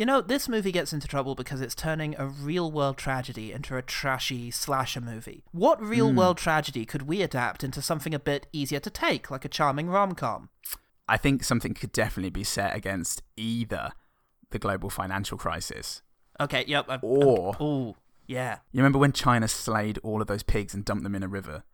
You know, this movie gets into trouble because it's turning a real world tragedy into a trashy slasher movie. What real world hmm. tragedy could we adapt into something a bit easier to take, like a charming rom com? I think something could definitely be set against either the global financial crisis Okay, yep. I, or. oh, yeah. You remember when China slayed all of those pigs and dumped them in a river?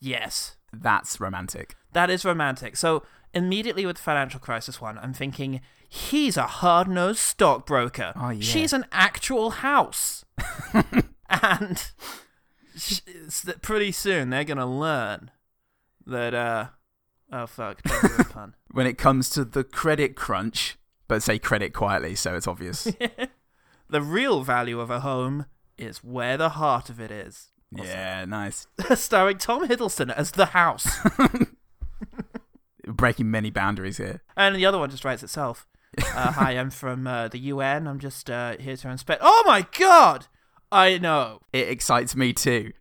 Yes. That's romantic. That is romantic. So immediately with the Financial Crisis 1, I'm thinking, he's a hard nosed stockbroker. Oh, yeah. She's an actual house. and sh- it's that pretty soon they're going to learn that, uh, oh fuck, don't do a pun. When it comes to the credit crunch, but say credit quietly so it's obvious. The real value of a home is where the heart of it is. yeah, nice. Starring Tom Hiddleston as the house. Breaking many boundaries here. And the other one just writes itself. Uh, hi, I'm from uh, the UN. I'm just uh, here to inspect. Oh my god! I know. It excites me too.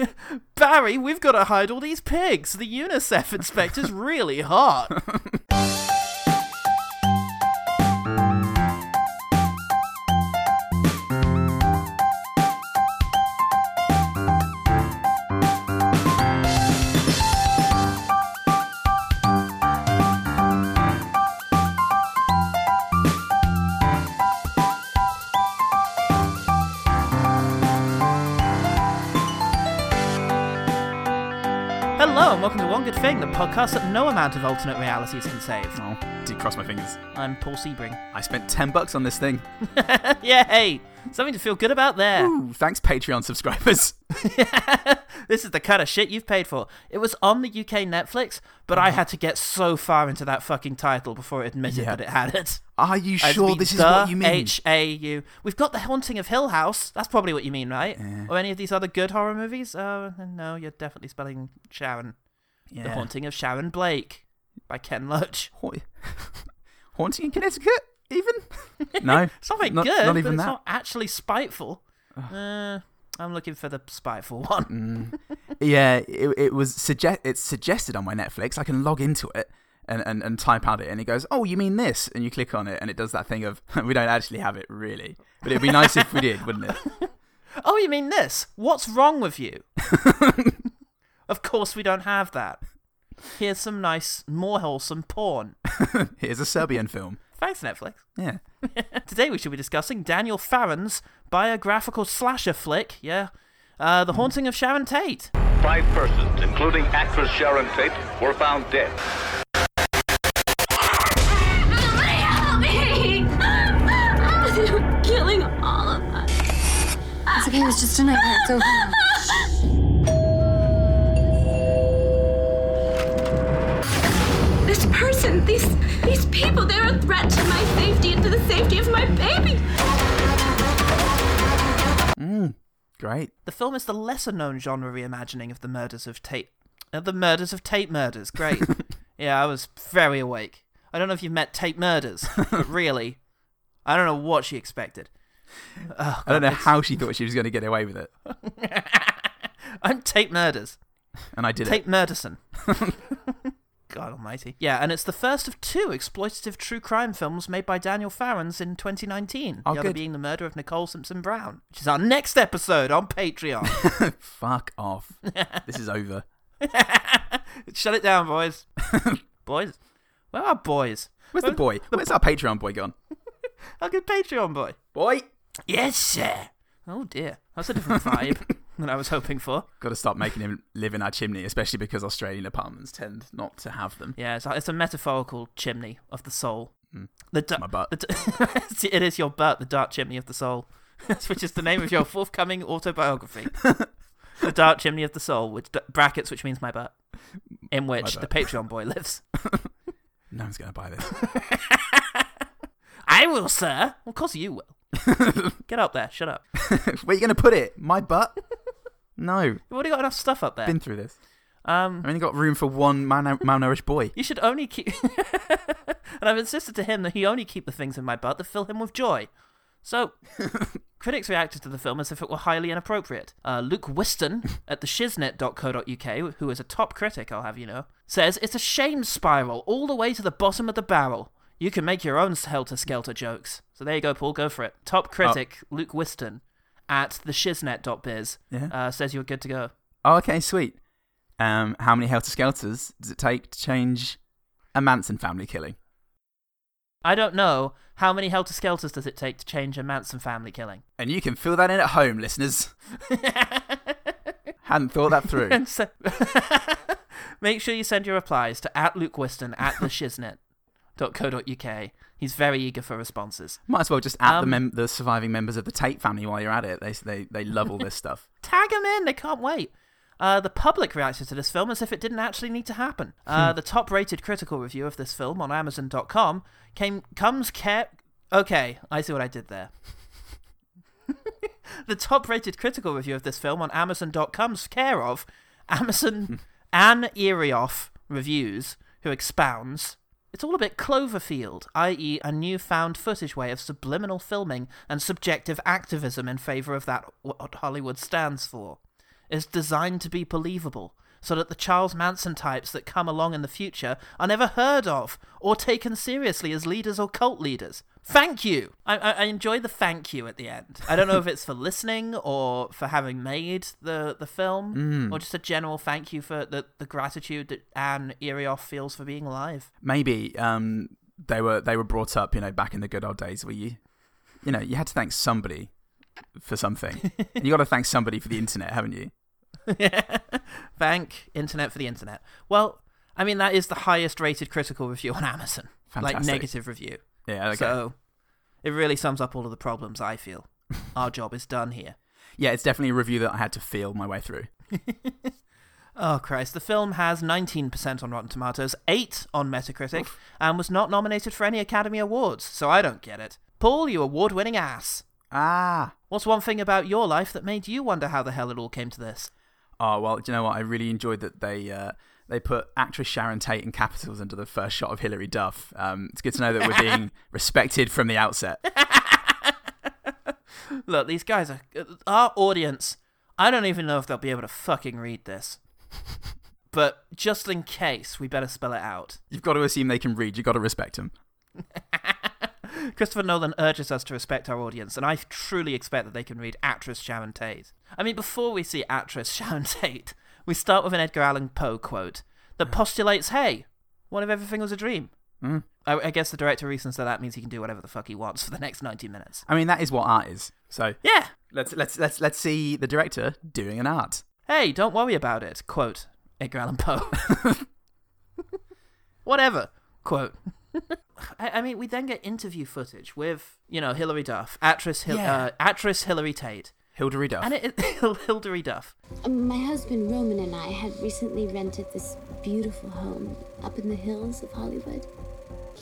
Barry, we've got to hide all these pigs. The UNICEF inspector's really hot. welcome to One Good Thing, the podcast that no amount of alternate realities can save. Oh, did cross my fingers. I'm Paul Sebring. I spent 10 bucks on this thing. Yay! Something to feel good about there. Ooh, thanks, Patreon subscribers. this is the kind of shit you've paid for. It was on the UK Netflix, but I had to get so far into that fucking title before it admitted Yeah. that it had it. Are you sure this is what you mean? H A U. We've got the Haunting of Hill House. That's probably what you mean, right? Or any of these other good horror movies? Uh, no, you're definitely spelling Sharon. The Haunting of Sharon Blake by Ken Loach. Ha- Haunting in Connecticut, even? No. It's not very Not- good, not but even it's that. not actually spiteful. Uh, I'm looking for the spiteful one. Yeah, it, it was suggest it's suggested on my Netflix. I can log into it and, and, and type out it, and it goes, "Oh, you mean this?" And you click on it, and it does that thing of, "We don't actually have it, really." But it'd be nice if we did, wouldn't it? Oh, you mean this? What's wrong with you? Of course, we don't have that. Here's some nice, more wholesome porn. Here's a Serbian film. Thanks, Netflix. Yeah. Today we should be discussing Daniel Farrands' biographical slasher flick, yeah, uh, The Haunting of Sharon Tate. Five persons, including actress Sharon Tate, were found dead. Help me! They're killing all of us. It's okay, it was just a nightmare. It's over person, these these people, they're a threat to my safety and to the safety of my baby. Great. The film is the lesser known genre reimagining of the murders of Tate. Uh, the murders of Tate murders. Great. yeah, I was very awake. I don't know if you've met Tate murders, but really, I don't know what she expected. Oh, I don't know God, how she thought she was going to get away with it, I'm Tate murders. and I did Tate it. Murderson. God almighty. Yeah, and it's the first of two exploitative true crime films made by Daniel Farrands in 2019. Oh, the other good. being The Murder of Nicole Simpson Brown, which is our next episode on Patreon. Fuck off. this is over. Shut it down, boys. boys? Where are boys? Where's the boy? Where's our Patreon boy gone? Our good Patreon boy. Boy. Yes, sir. Oh dear. That's a different vibe than I was hoping for. Got to stop making him live in our chimney, especially because Australian apartments tend not to have them. Yeah, it's a, it's a metaphorical chimney of the soul. Hmm. The da- my butt. the it is your butt, the dark chimney of the soul, which is the name of your forthcoming autobiography. the dark chimney of the soul, which d- brackets, which means my butt, in which the butt. Patreon boy lives. No one's going to buy this. I will, sir. Of course you will. Get up there. Shut up. Where are you going to put it? My butt? No. You've already got enough stuff up there. Been through this. Um, I've only got room for one malnou- malnourished boy. You should only keep. and I've insisted to him that he only keep the things in my butt that fill him with joy. So, critics reacted to the film as if it were highly inappropriate. Uh, Luke Whiston at theshiznit.co.uk, who is a top critic, I'll have you know, says it's a shame spiral all the way to the bottom of the barrel. you can make your own helter skelter jokes. So there you go, Paul. Go for it. Top critic Luke Whiston at theshiznit.biz Yeah. uh, says you're good to go. Oh, okay, sweet. Um, how many helter skelters does it take to change a Manson family killing? I don't know how many helter skelters does it take to change a Manson family killing. And you can fill that in at home, listeners. Hadn't thought that through. So- Make sure you send your replies to at Luke Whiston at theshiznit.co.uk. He's very eager for responses. Might as well just add the Um, mem- the surviving members of the Tate family while you're at it. They they they love all this stuff. Tag them in. They can't wait. Uh, the public reacted to this film as if it didn't actually need to happen. Uh, the top-rated critical review of this film on Amazon.com came comes care. Okay, I see what I did there. the top-rated critical review of this film on Amazon.com's care of Amazon Anne Erioff reviews, who expounds. It's all a bit Cloverfield, i.e., a newfound footage way of subliminal filming and subjective activism in favour of that what Hollywood stands for. It's designed to be believable, so that the Charles Manson types that come along in the future are never heard of or taken seriously as leaders or cult leaders. Thank you. I, I, I enjoy the thank you at the end. I don't know if it's for listening or for having made the, the film, or just a general thank you for the, the gratitude that Anne Erioff feels for being alive. Maybe um, they were they were brought up, you know, back in the good old days where you, you know, you had to thank somebody for something. you got to thank somebody for the internet, haven't you? Thank internet for the internet. Well, I mean that is the highest rated critical review on Amazon. Like negative review. Yeah. Okay. So it really sums up all of the problems I feel. Our job is done here. yeah, it's definitely a review that I had to feel my way through. Oh Christ! The film has 19% on Rotten Tomatoes, 8 on Metacritic, and was not nominated for any Academy Awards. So I don't get it. Paul, you award-winning ass. Ah. What's one thing about your life that made you wonder how the hell it all came to this? Oh well, do you know what? I really enjoyed that they uh, they put actress Sharon Tate in capitals under the first shot of Hilary Duff. Um, it's good to know that we're being respected from the outset. Look, these guys are our audience. I don't even know if they'll be able to fucking read this. But just in case, we better spell it out. You've got to assume they can read. You've got to respect them. Christopher Nolan urges us to respect our audience, and I truly expect that they can read actress Sharon Tate. I mean, before we see actress Sharon Tate, we start with an Edgar Allan Poe quote that postulates, hey, what if everything was a dream? Mm. I, I guess the director reasons that that means he can do whatever the fuck he wants for the next 90 minutes. I mean, that is what art is. So Yeah, let's let's let's let's see the director doing an art. hey, don't worry about it, quote Edgar Allan Poe. Whatever, quote. I, I mean, we then get interview footage with, you know, Hilary Duff, actress, Hil- Yeah. uh, actress Hilary Tate, Hilary Duff. and it, it Hilary Duff. My husband Roman and I had recently rented this beautiful home up in the hills of Hollywood.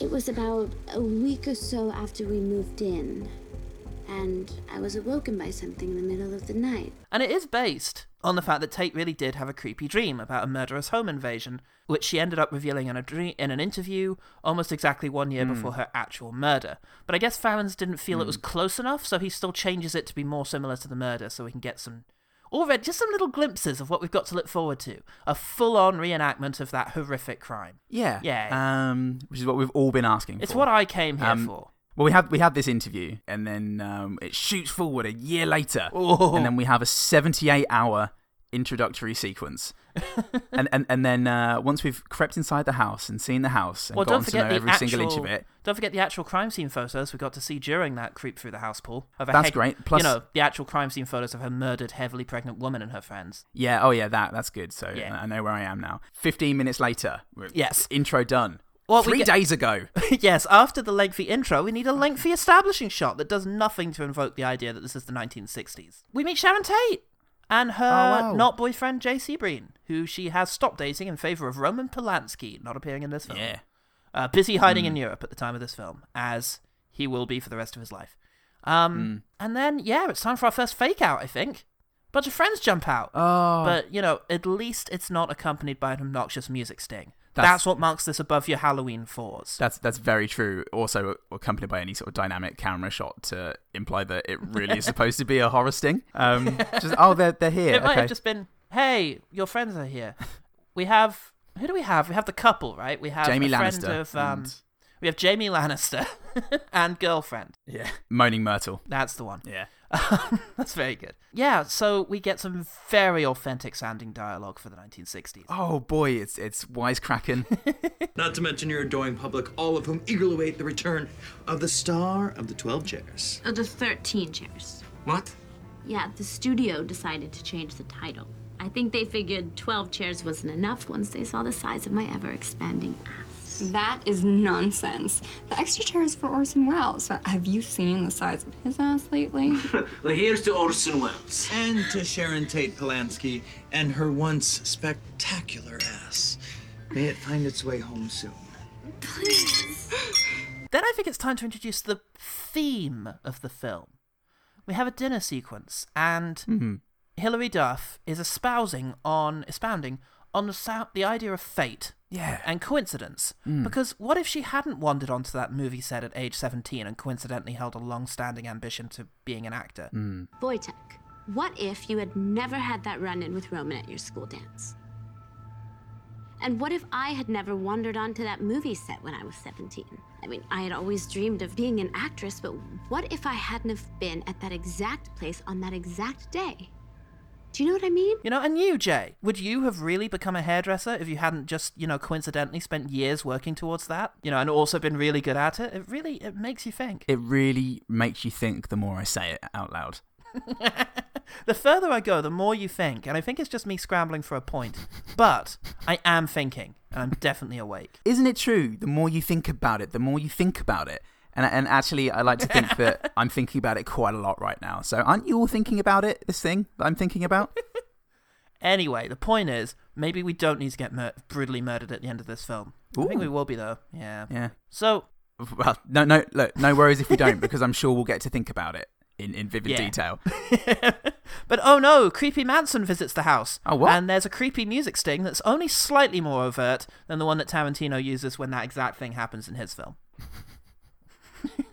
It was about a week or so after we moved in, and I was awoken by something in the middle of the night. And it is based on the fact that Tate really did have a creepy dream about a murderous home invasion, which she ended up revealing in a dream in an interview almost exactly one year before her actual murder. But I guess Farrands didn't feel it was close enough, so he still changes it to be more similar to the murder, so we can get some already just some little glimpses of what we've got to look forward to. A full-on reenactment of that horrific crime. yeah. Yeah. Um, which is what we've all been asking for. It's for. what I came here Um, for. Well, we had we had this interview, and then um, it shoots forward a year later, Oh. and then we have a seventy-eight hour introductory sequence, and and and then uh, once we've crept inside the house and seen the house and Well, gotten don't to forget know the every actual, single inch of it, Don't forget the actual crime scene photos we got to see during that creep through the house, Paul. Of a That's head- great. Plus- you know, the actual crime scene photos of her murdered, heavily pregnant woman and her friends. yeah, oh yeah, that that's good. So Yeah. I know where I am now. Fifteen minutes later, Yes. intro done. Well, Three get- days ago. yes, after the lengthy intro, we need a lengthy establishing shot that does nothing to invoke the idea that this is the 1960s. We meet Sharon Tate and her Oh, wow. not boyfriend Jay Sebring, who she has stopped dating in favor of Roman Polanski, not appearing in this film. Yeah. Uh, busy hiding Hmm. in Europe at the time of this film, as he will be for the rest of his life. Um, Hmm. And then, yeah, it's time for our first fake out, I think. Bunch of friends jump out. Oh, But, you know, at least it's not accompanied by an obnoxious music sting. That's- That's, what marks this above your Halloween fours. That's that's very true. Also accompanied by any sort of dynamic camera shot to imply that it really is supposed to be a horror sting. Um, just oh, they're they're here. It might okay. have just been, hey, your friends are here. we have, who do we have? We have the couple, right? We have Jamie a friend Lannister of, um, and- We have Jamie Lannister and girlfriend. Yeah. Moaning Myrtle. That's the one. Yeah. That's very good. Yeah, so we get some very authentic sounding dialogue for the 1960s. Oh boy, it's it's wisecracking. Not to mention your adoring public, all of whom eagerly await the return of the star of the 12 chairs. Of the 13 chairs. What? Yeah, the studio decided to change the title. I think they figured 12 chairs wasn't enough once they saw the size of my ever expanding ass. That is nonsense. The extra chair is for Orson Welles. Have you seen the size of his ass lately? Well, here's to Orson Welles. And to Sharon Tate Polanski and her once spectacular ass. May it find its way home soon. Please. Then I think it's time to introduce the theme of the film. We have a dinner sequence, and mm-hmm. Hilary Duff is espousing on expounding on the the idea of fate Yeah. and coincidence. Hmm. Because what if she hadn't wandered onto that movie set at age 17 and coincidentally held a long standing ambition to being an actor? Hmm. Wojtek, what if you had never had that run in with Roman at your school dance? And what if I had never wandered onto that movie set when I was 17? I mean, I had always dreamed of being an actress, but what if I hadn't have been at that exact place on that exact day? Do you know what I mean? You know, and you, Jay, would you have really become a hairdresser if you hadn't just, you know, coincidentally spent years working towards that? You know, and also been really good at it? It really it makes you think. It really makes you think the more I say it out loud. The further I go, the more you think, and I think it's just me scrambling for a point. But I am thinking, and I'm definitely awake. Isn't it true? The more you think about it, the more you think about it. And, and actually, I like to think that I'm thinking about it quite a lot right now. So, aren't you all thinking about it? This thing that I'm thinking about? Anyway, the point is, maybe we don't need to get mur- brutally murdered at the end of this film. I think we will be though. Yeah. Yeah. So Well, no, no, look, no worries if we don't, because I'm sure we'll get to think about it in, in vivid Yeah. detail. But oh no, Creepy Manson visits the house. Oh, what? And there's a creepy music sting that's only slightly more overt than the one that Tarantino uses when that exact thing happens in his film.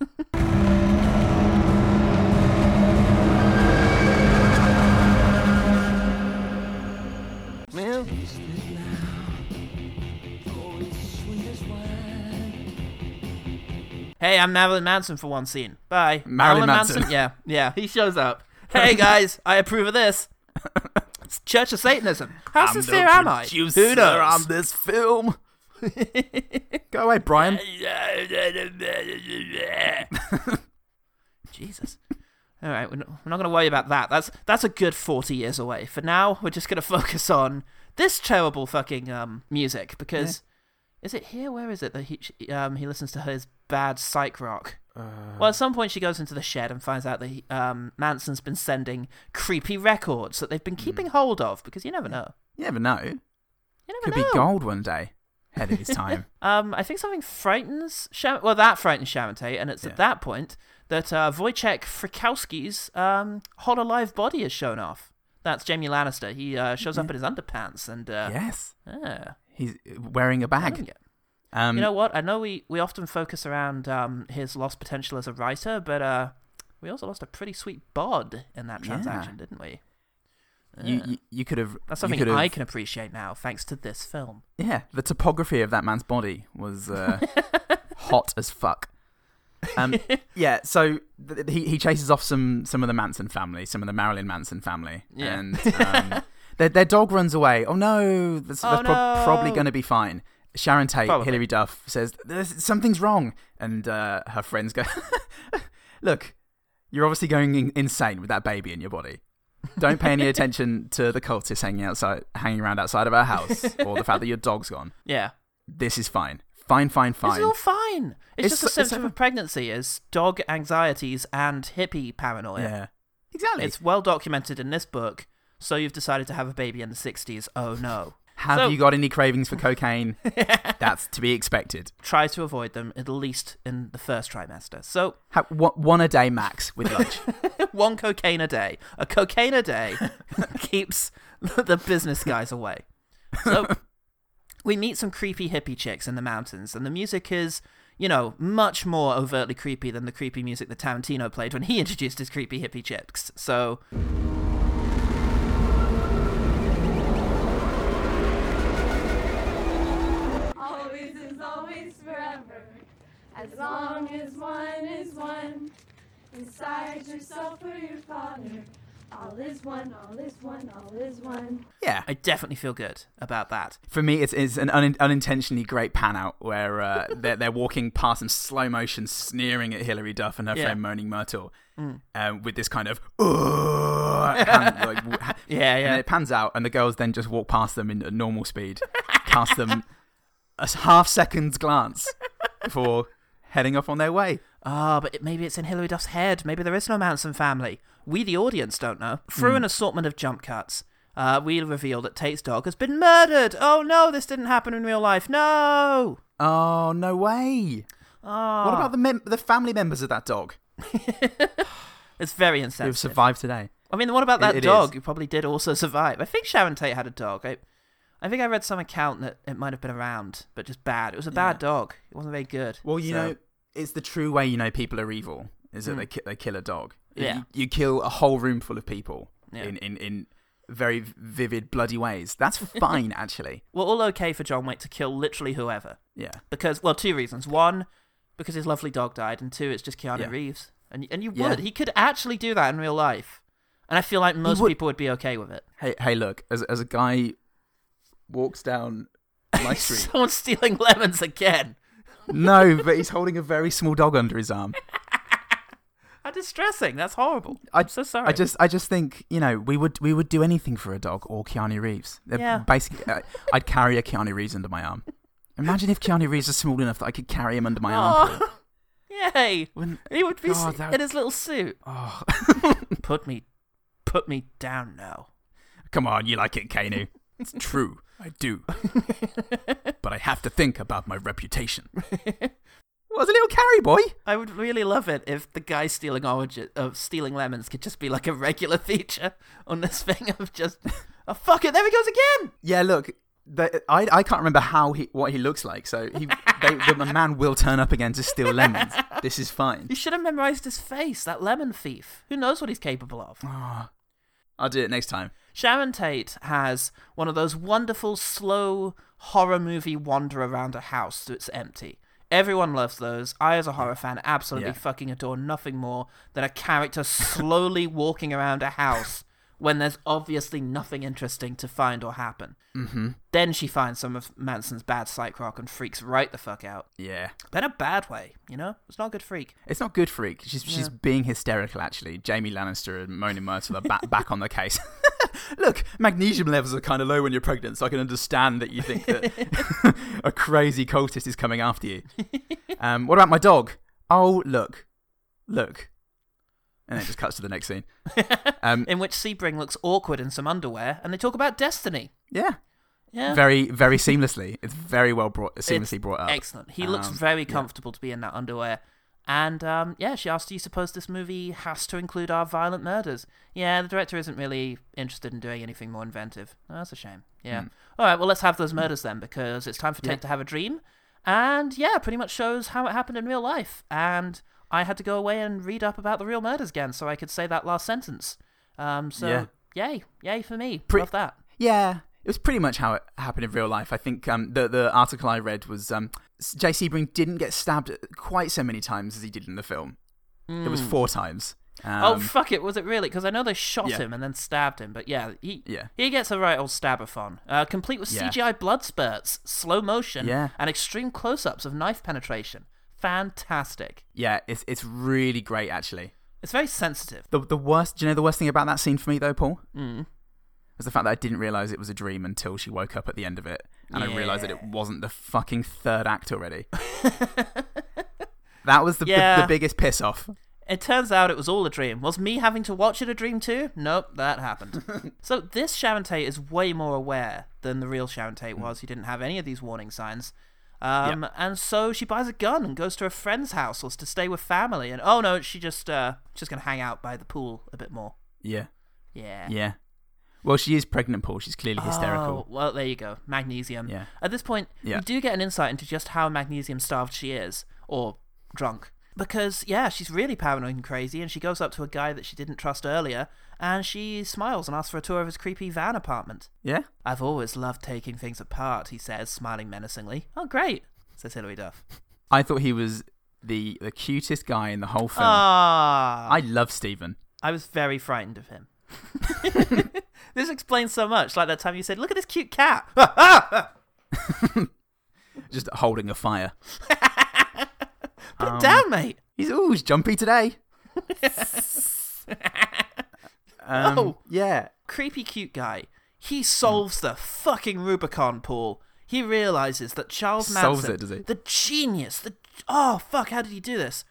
Hey, I'm Marilyn Manson for one scene. Bye. Marilyn Manson. Yeah, yeah. He shows up. Hey guys, I approve of this. It's Church of Satanism. How sincere am I? Who knows? on this film. Go away, Brian. Jesus. All right, we're not, we're not going to worry about that. That's that's a good forty years away. For now, we're just going to focus on this terrible fucking um music because is it here? Where is it that he she- um he listens to his bad psych rock? well, at some point she goes into the shed and finds out that he, um Manson's been sending creepy records that they've been keeping hold of because you never know. You never know. You never Could know. be gold one day. Ahead of his time. Um, I think something frightens Sharon. Well, that frightens Sharon Tate, and it's Yeah. at that point that uh, Wojciech Frykowski's um, whole alive body is shown off. That's Jamie Lannister. He uh, shows up in his underpants, and uh, yes. yeah, He's wearing a bag. Um, You know what? I know we, we often focus around um, his lost potential as a writer, but uh, we also lost a pretty sweet bod in that Yeah. transaction, didn't we? You, you, you could have. That's something I can appreciate now, thanks to this film. Yeah, the topography of that man's body was uh, hot as fuck. Um, yeah, so th- he he chases off some some of the Manson family, some of the Marilyn Manson family, Yeah. and um, their their dog runs away. Oh no, that's, Oh, that's prob- probably going to be fine. Sharon Tate, Probably. Hilary Duff says something's wrong, and uh, her friends go, "Look, you're obviously going in- insane with that baby in your body. Don't pay any attention to the cultists hanging outside, hanging around outside of our house, or the fact that your dog's gone. Yeah. This is fine, fine, fine, fine. is all fine. It's, It's just a so- it's symptom so- of pregnancy is dog anxieties and hippie paranoia. Yeah, exactly. It's well documented in this book. So you've decided to have a baby in the 60s. Oh no. Have So- you got any cravings for cocaine? That's to be expected. Try to avoid them at least in the first trimester. So one a day max with lunch. one cocaine a day. A cocaine a day keeps the business guys away. So we meet some creepy hippie chicks in the mountains, and the music is, you know, much more overtly creepy than the creepy music that Tarantino played when he introduced his creepy hippie chicks. So As long as one is one, inside yourself or your father. All is one, all is one, all is one. Yeah. I definitely feel good about that. For me, it's, it's an un- unintentionally great pan out where uh, they're, they're walking past in slow motion, sneering at Hilary Duff and her Yeah. friend Moaning Myrtle Mm. um, with this kind of, like, w- ha- Yeah, yeah. And it pans out, and the girls then just walk past them in normal speed, cast them a half second's glance before heading off on their way. Ah, but it, maybe it's in Hilary Duff's head. Maybe there is no Manson family. We, the audience, don't know. Through Hmm. an assortment of jump cuts, uh, we reveal that Tate's dog has been murdered. Oh no, this didn't happen in real life. No. Oh, no way. Ah. What about the mem- the family members of that dog It's very insensitive. who have survived today? I mean, what about that it dog is. who probably did also survive? I think Sharon Tate had a dog. I, I think I read some account that it might have been around, but just bad. It was a bad dog. It wasn't very good. Well, you So- know, it's the true way you know people are evil is that Mm. they, ki- they kill a dog. Yeah. You, you kill a whole room full of people Yeah. in, in, in very vivid, bloody ways. That's fine, actually. We're all okay for John Wick to kill literally whoever. Yeah. Because, well, two reasons. One, because his lovely dog died, and two, it's just Keanu Yeah. Reeves. And, and you Yeah. would. He could actually do that in real life. And I feel like most would. people would be okay with it. Hey, hey, look, as, as a guy walks down my street. Someone's stealing lemons again. No, but he's holding a very small dog under his arm. How distressing. That's horrible. I, I'm so sorry. I just, I just think you know, we would, we would do anything for a dog or Keanu Reeves. They're Yeah. Basically, uh, I'd carry a Keanu Reeves under my arm. Imagine if Keanu Reeves was small enough that I could carry him under my arm. Oh, yay! He would be God, in his little suit. Oh. put me, put me down now. Come on, you like it, Keanu. It's true, I do. but I have to think about my reputation. Was a little carry boy? I would really love it if the guy stealing oranges, of uh, stealing lemons, could just be like a regular feature on this thing of just, oh fuck it, there he goes again. Yeah, look, the, I I can't remember how he what he looks like, so he they, the man will turn up again to steal lemons. This is fine. You should have memorized his face, that lemon thief. Who knows what he's capable of? Ah. I'll do it next time. Sharon Tate has one of those wonderful, slow horror movie wander around a house that's empty. Everyone loves those. I, as a horror fan, absolutely Yeah. fucking adore nothing more than a character slowly walking around a house when there's obviously nothing interesting to find or happen. Mm-hmm. Then she finds some of Manson's bad psych rock and freaks right the fuck out. Yeah. But in a bad way, you know? It's not a good freak. It's not good, freak. She's she's being hysterical. Actually, Jamie Lannister and Moaning Myrtle are back back on the case. Look, magnesium levels are kind of low when you're pregnant, so I can understand that you think that a crazy cultist is coming after you. Um, what about my dog? Oh, look, look, and it just cuts to the next scene. Um, in which Sebring looks awkward in some underwear and they talk about destiny. yeah, Yeah. very very seamlessly. It's very well brought, seamlessly It's brought up. Excellent. He looks Um, very comfortable to be in that underwear. And um, yeah, she asked, "Do you suppose this movie has to include our violent murders?" Yeah, the director isn't really interested in doing anything more inventive. Oh, that's a shame. Yeah. Hmm. All right, well, let's have those murders then, because it's time for. Tate to have a dream. And yeah, pretty much shows how it happened in real life. And I had to go away and read up about the real murders again, so I could say that last sentence. Um, so yay, yay for me. Pre- Love that. Yeah, it was pretty much how it happened in real life. I think um, the the article I read was um, Jay Sebring didn't get stabbed quite so many times as he did in the film. It was Mm. four times. oh Um, fuck it! Was it really? Because I know they shot yeah. him and then stabbed him, but yeah, he Yeah. he gets a right old stabathon, uh, complete with Yeah. CGI blood spurts, slow motion, Yeah. and extreme close-ups of knife penetration. Fantastic! Yeah, it's it's really great actually. It's very sensitive. The the worst, do you know the worst thing about that scene for me though, Paul? Mm. Was the fact that I didn't realize it was a dream until she woke up at the end of it, and I realized that it wasn't the fucking third act already. that was the, the Yeah. the biggest piss off. It turns out it was all a dream. Was me having to watch it a dream too? Nope, that happened. so this Sharon Tate is way more aware than the real Sharon Tate was. He didn't have any of these warning signs. Um, And so she buys a gun and goes to a friend's house or to stay with family. And oh no, she just uh, just gonna hang out by the pool a bit more. Yeah, Yeah. yeah. Well, she is pregnant, Paul. She's clearly hysterical. Oh, well, there you go. Magnesium. Yeah. At this point, Yeah. we do get an insight into just how magnesium starved she is, or drunk. Because, yeah, she's really paranoid and crazy, and she goes up to a guy that she didn't trust earlier, and she smiles and asks for a tour of his creepy van apartment. Yeah. I've always loved taking things apart, he says, smiling menacingly. Oh, great, says Hilary Duff. I thought he was the the cutest guy in the whole film. Ah, I love Stephen. I was very frightened of him. this explains so much. Like that time you said, "Look at this cute cat." Just holding a fire. Put Um, it down, mate. He's always jumpy today. Um, Oh. yeah. Creepy cute guy. He solves the fucking Rubicon, Paul. He realizes that Charles Manson, Solves it, does he? the genius, the oh fuck, how did he do this?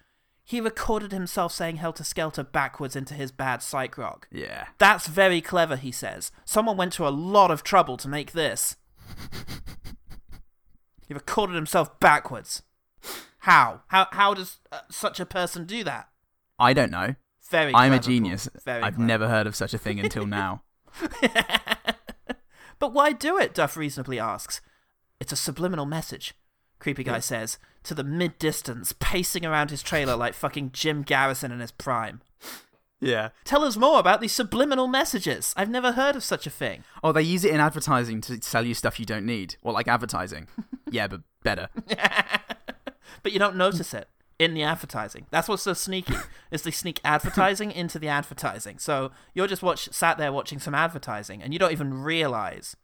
He recorded himself saying "Helter Skelter" backwards into his bad psych rock. Yeah. That's very clever, he says. Someone went to a lot of trouble to make this. he recorded himself backwards. How? How? How does uh, such a person do that? I don't know. Very. I'm a genius. Very. I've clever. never heard of such a thing until now. But why do it? Duff reasonably asks. It's a subliminal message, Creepy Guy says, to the mid distance, pacing around his trailer like fucking Jim Garrison in his prime. yeah. Tell us more about these subliminal messages. I've never heard of such a thing. Oh, they use it in advertising to sell you stuff you don't need. Well, like advertising. yeah, but better. But you don't notice it in the advertising. That's what's so sneaky, is they sneak advertising into the advertising. So you're just watch sat there watching some advertising and you don't even realize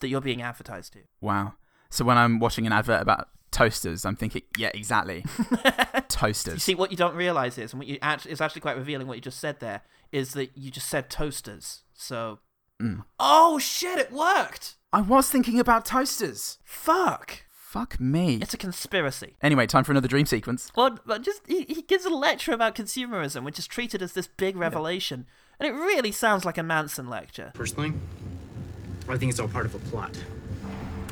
that you're being advertised to. Wow. So when I'm watching an advert about toasters, I'm thinking, yeah, exactly. toasters. You see, what you don't realize is, and what you actually is actually quite revealing. What you just said there is that you just said toasters. So, Mm. oh shit, it worked. I was thinking about toasters. Fuck, Fuck me. it's a conspiracy. Anyway, time for another dream sequence. Well, but just he, he gives a lecture about consumerism, which is treated as this big revelation, and it really sounds like a Manson lecture. Personally, I think it's all part of a plot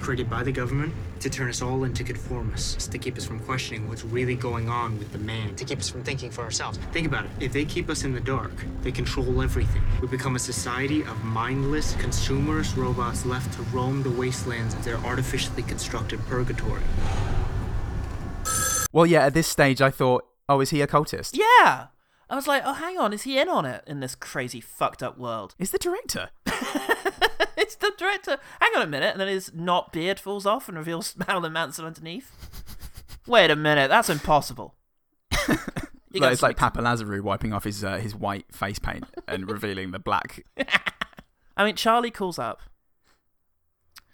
created by the government to turn us all into conformists, to keep us from questioning what's really going on with the man, to keep us from thinking for ourselves. Think about it. If they keep us in the dark, they control everything. We become a society of mindless, consumerist robots left to roam the wastelands of their artificially constructed purgatory. Well, yeah, at this stage, I thought, oh, is he a cultist? Yeah, I was like, oh, hang on, is he in on it in this crazy fucked up world? Is the director? it's the director. Hang on a minute, and then his not beard falls off and reveals Marilyn Manson underneath. Wait a minute, that's impossible. It's like Papa Lazarou wiping off his uh, his white face paint and revealing the black. I mean, Charlie calls up.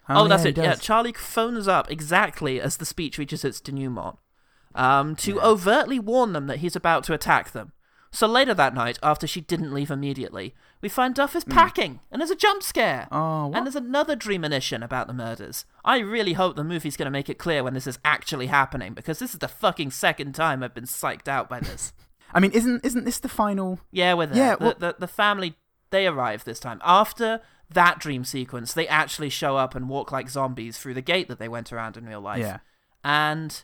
Oh, Oh, that's yeah, it. Yeah. Charlie phones up exactly as the speech reaches its denouement, um, to overtly warn them that he's about to attack them. So later that night, after she didn't leave immediately, we find Duff is packing, and there's a jump scare. Hmm. Oh, what? And there's another dreamonition about the murders. I really hope the movie's going to make it clear when this is actually happening, because this is the fucking second time I've been psyched out by this. I mean, isn't isn't this the final? Yeah, we're there. Yeah, the, the, the family, they arrive this time. After that dream sequence, they actually show up and walk like zombies through the gate that they went around in real life. Yeah. And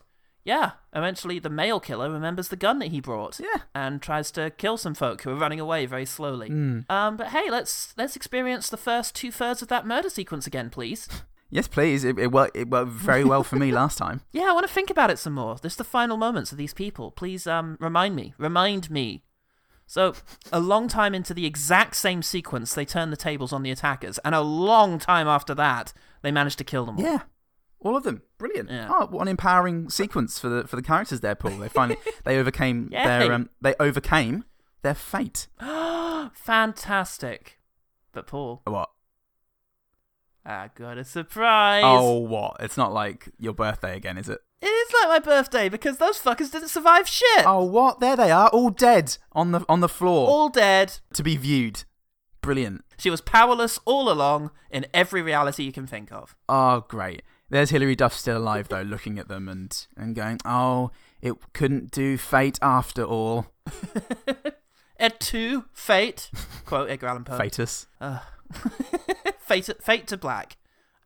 yeah, eventually the male killer remembers the gun that he brought. Yeah. And tries to kill some folk who are running away very slowly. Hmm. Um, but hey, let's let's experience the first two thirds of that murder sequence again, please. Yes, please. It, it worked. It worked very well for me last time. Yeah, I want to think about it some more. This is the final moments of these people. Please um remind me. Remind me. So, a long time into the exact same sequence, they turn the tables on the attackers, and a long time after that, they manage to kill them all. Yeah, all of them. Brilliant. Yeah. Oh, what an empowering sequence for the for the characters there, Paul. They finally they overcame Yay. their um they overcame their fate. Fantastic. But Paul, What? I got a surprise. Oh, what? It's not like your birthday again, is it? It is like my birthday because those fuckers didn't survive shit. Oh, what? There they are, all dead on the on the floor All dead. to be viewed. Brilliant. She was powerless all along in every reality you can think of. Oh, great. There's Hilary Duff still alive though, looking at them and and going, "Oh, it couldn't do fate after all." Et tu, fate, quote Edgar Allan Poe. Fatus. fate, fate to black,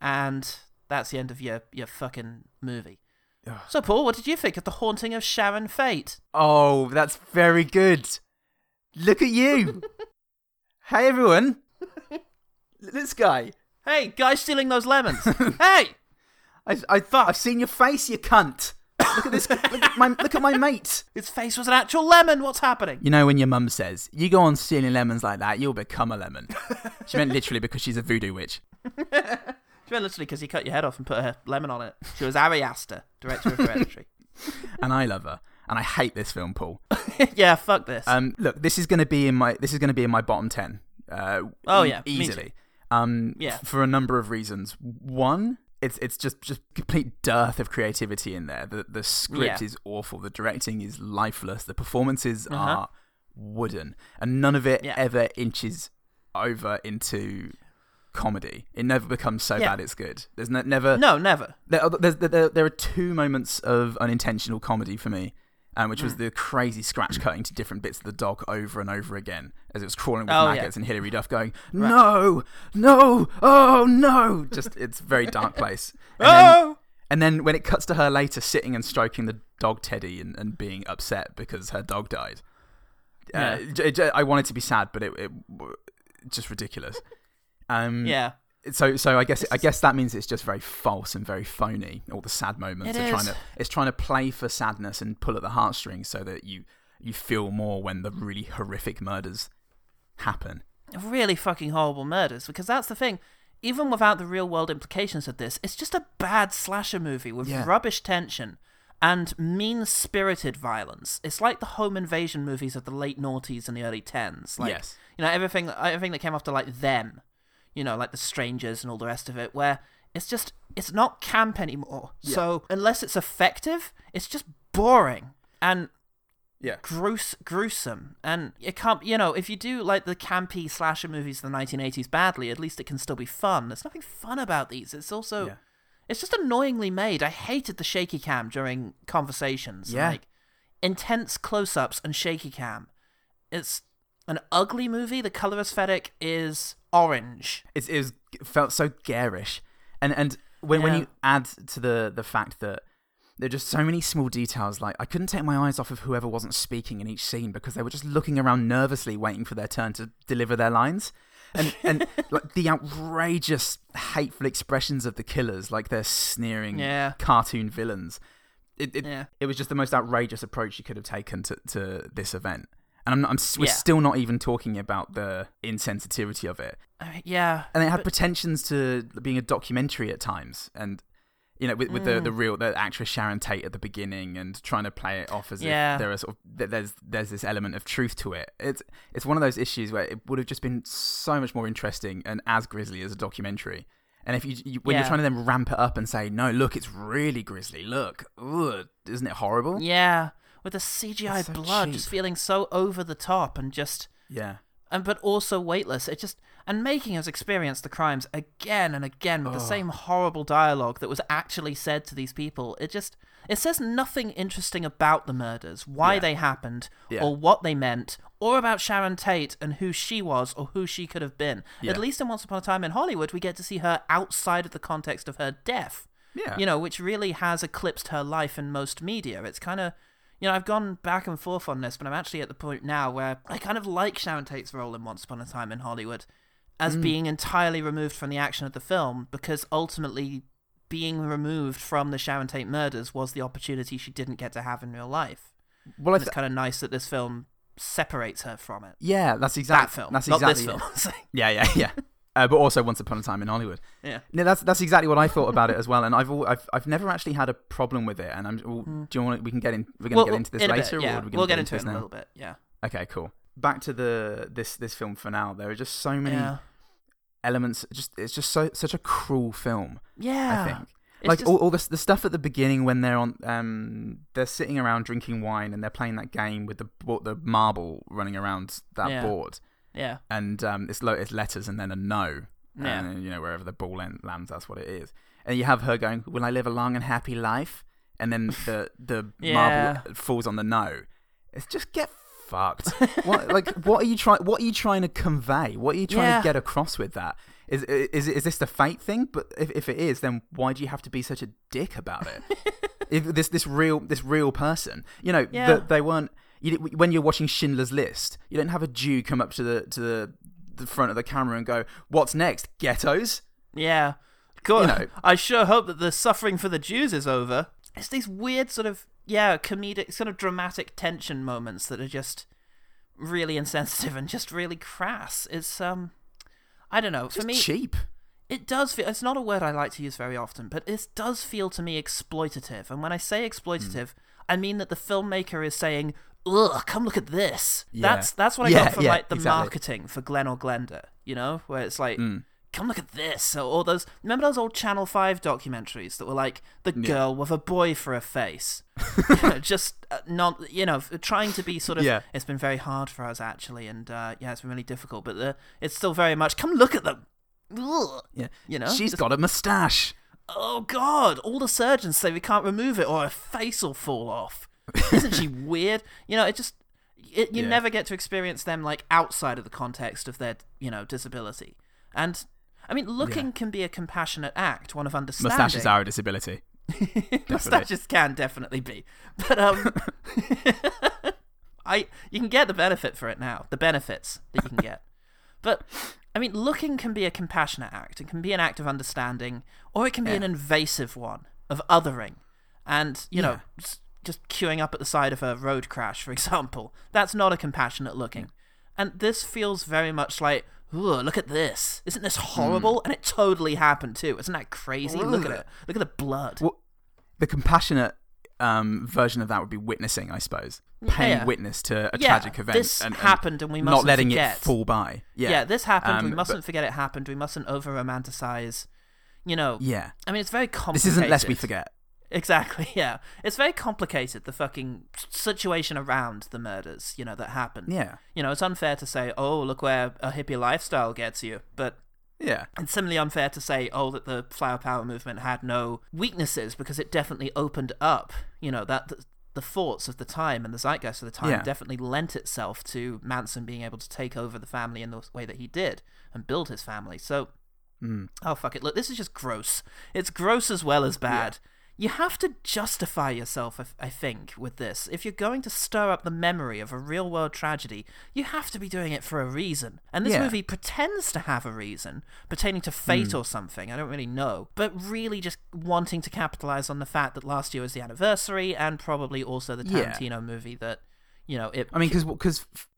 and that's the end of your your fucking movie. So, Paul, what did you think of the haunting of Sharon Fate? Oh, that's very good. Look at you. hey everyone. this guy. Hey, guy stealing those lemons. hey, I I thought I've seen your face, you cunt. Look at this. look at my look at my mate. his face was an actual lemon. What's happening? You know when your mum says, "You go on stealing lemons like that, you'll become a lemon." she meant literally because she's a voodoo witch. She meant literally because he cut your head off and put a lemon on it. She was Ari Aster, director of Hereditary. and I love her. And I hate this film, Paul. yeah, fuck this. Um, look, this is going to be in my this is going to be in my bottom ten. Uh, Oh, yeah, easily. Um, Yeah. f- for a number of reasons. One, it's it's just just complete dearth of creativity in there. The the script Yeah. is awful. The directing is lifeless. The performances Uh-huh. are wooden, and none of it Yeah. ever inches over into comedy. It never becomes so Yeah. bad it's good. There's ne- never no, never. there, there's, there, there are two moments of unintentional comedy for me, um, which Mm. was the crazy scratch cutting to different bits of the dog over and over again as it was crawling with Oh, yeah. maggots and Hilary Duff going, "No, no, oh no!" Just it's a very dark place. And then, Oh! and then when it cuts to her later sitting and stroking the dog Teddy and, and being upset because her dog died, uh, Yeah. j- I wanted to be sad, but it, it just ridiculous. Um, Yeah. So so I guess I guess that means it's just very false and very phony. All the sad moments It are trying to it's trying to play for sadness and pull at the heartstrings so that you you feel more when the mm. really horrific murders happen. really fucking horrible murders because that's the thing even without the real world implications of this it's just a bad slasher movie with Yeah. rubbish tension and mean spirited violence it's like the home invasion movies of the late noughties and the early tens like Yes. you know everything everything that came after like them you know like the strangers and all the rest of it where it's just it's not camp anymore so unless it's effective it's just boring and Yeah. grues- gruesome. And it can't, you know, if you do like the campy slasher movies of the 1980s badly, at least it can still be fun. There's nothing fun about these. It's also, Yeah. it's just annoyingly made. I hated the shaky cam during conversations. Yeah. Like intense close ups and shaky cam. It's an ugly movie. The color aesthetic is orange. It's, it was it felt so garish, and and when when you add to the the fact that there are just so many small details. Like I couldn't take my eyes off of whoever wasn't speaking in each scene because they were just looking around nervously, waiting for their turn to deliver their lines. And and like the outrageous, hateful expressions of the killers, like they're sneering Yeah. cartoon villains. It it, Yeah. it was just the most outrageous approach you could have taken to, to this event. And I'm, not, I'm s- we're Yeah. still not even talking about the insensitivity of it mean, yeah. and it had but- pretensions to being a documentary at times and you know with, with the, the Mm. real the actress sharon tate at the beginning and trying to play it off as Yeah. if there are sort of there's there's this element of truth to it it's it's one of those issues where it would have just been so much more interesting and as grisly as a documentary and if you, you when Yeah. you're trying to then ramp it up and say no look it's really grisly look ugh, isn't it horrible Yeah. With the CGI so blood just feeling so over the top and just yeah and but also weightless. It just and making us experience the crimes again and again with the same horrible dialogue that was actually said to these people. It just it says nothing interesting about the murders, why Yeah. they happened, Yeah. or what they meant, or about Sharon Tate and who she was or who she could have been. Yeah. At least in Once Upon a Time in Hollywood, we get to see her outside of the context of her death. Yeah. You know, which really has eclipsed her life in most media. It's kind of you know, I've gone back and forth on this, but I'm actually at the point now where I kind of like Sharon Tate's role in Once Upon a Time in Hollywood as mm. being entirely removed from the action of the film because ultimately being removed from the Sharon Tate murders was the opportunity she didn't get to have in real life. well I And it's kind of nice that this film separates her from it. yeah that's exactly that film, that's not exactly this film. Yeah, yeah, yeah. Uh, but also Once Upon a Time in Hollywood. yeah. No, that's that's exactly what I thought about it as well, and I've al- I've I've never actually had a problem with it. And I'm, well, do you want? We can get in. We're gonna Well, get into this in later, bit, yeah. we we'll get get into it in a little bit. Yeah. Okay, cool. Back to the this this film for now. There are just so many Yeah. elements. Just it's just so such a cruel film. Yeah. I think. It's like just- all, all the the stuff at the beginning when they're on um they're sitting around drinking wine and they're playing that game with the the marble running around that Yeah. board Yeah. and um, it's lo- it's letters and then a no, Yeah. and you know wherever the ball en- lands, that's what it is. And you have her going, "Will I live a long and happy life?" And then the the Yeah. marble falls on the no. It's just get fucked. what like what are you trying? What are you trying to convey? What are you trying Yeah. to get across with that? Is is is this the fate thing? But if if it is, then why do you have to be such a dick about it? if this this real this real person, you know, Yeah. that they weren't. You, when you're watching Schindler's List, you don't have a Jew come up to the to the, the front of the camera and go, "What's next? Ghettos." Yeah. God, You know. I sure hope that the suffering for the Jews is over. It's these weird sort of yeah, comedic sort of dramatic tension moments that are just really insensitive and just really crass. It's um I don't know. For me cheap. it does feel. It's not a word I like to use very often, but it does feel to me exploitative. And when I say exploitative, Hmm. I mean that the filmmaker is saying, "Ugh, come look at this." Yeah. That's that's what I Yeah, got from yeah, like the exactly. marketing for Glen or Glenda. You know, where it's like. Mm. Come look at this! So all those remember those old Channel Five documentaries that were like the girl with a boy for a face, just uh, not you know trying to be sort of. Yeah. It's been very hard for us actually, and uh, yeah, it's been really difficult. But the, it's still very much come look at them. Ugh. Yeah. You know, She's Just- got a moustache. Oh God! All the surgeons say we can't remove it, or her face will fall off. Isn't she weird? You know, it just it, you Yeah. never get to experience them like outside of the context of their you know disability. And I mean, looking can be a compassionate act, one of understanding. Moustaches are a disability. Mustaches can definitely be, but um, I you can get the benefit for it now. The benefits that you can get, but I mean, looking can be a compassionate act. It can be an act of understanding, or it can be an invasive one of othering, and you know, just queuing up at the side of a road crash, for example. That's not a compassionate looking, and this feels very much like. Ooh, look at this! Isn't this horrible? And it totally happened too. Isn't that crazy? Look at it. Look at the blood. Well, the compassionate um, version of that would be witnessing, I suppose. Paying Yeah. witness to a Yeah, tragic event. this and, and happened and we mustn't letting forget. it fall by. Yeah, Yeah, this happened. Um, we mustn't forget it happened. We mustn't over romanticize. You know. Yeah. I mean, it's very complicated. This isn't lest we forget. Exactly. Yeah. It's very complicated. The fucking situation around the murders. You know that happened. Yeah. You know, it's unfair to say, "Oh, look where a hippie lifestyle gets you," but Yeah. it's similarly unfair to say, "Oh, that the flower power movement had no weaknesses," because it definitely opened up. You know that. The, the thoughts of the time and the zeitgeist of the time Yeah. definitely lent itself to Manson being able to take over the family in the way that he did and build his family. So, Mm. oh fuck it! Look, this is just gross. It's gross as well as bad. You have to justify yourself, I- think, with this. If you're going to stir up the memory of a real world tragedy, you have to be doing it for a reason. And this Yeah. movie pretends to have a reason, pertaining to fate Mm. or something, I don't really know, but really just wanting to capitalize on the fact that last year was the anniversary and probably also the Yeah. Tarantino movie that, you know, it. I mean, because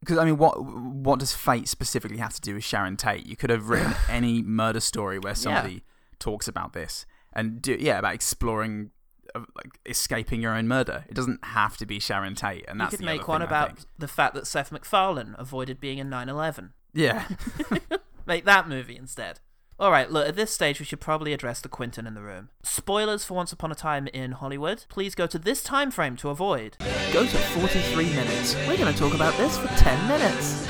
because I mean, what what does fate specifically have to do with Sharon Tate? You could have written any murder story where somebody talks about this and do yeah about exploring uh, like escaping your own murder. It doesn't have to be Sharon Tate, and that's you could the make one thing, about the fact that Seth MacFarlane avoided being in 9 11. yeah. Make that movie instead. Alright, look, at this stage, we should probably address the Quentin in the room. Spoilers for Once Upon a Time in Hollywood. Please go to this time frame to avoid. Go to 43 minutes. We're going to talk about this for 10 minutes.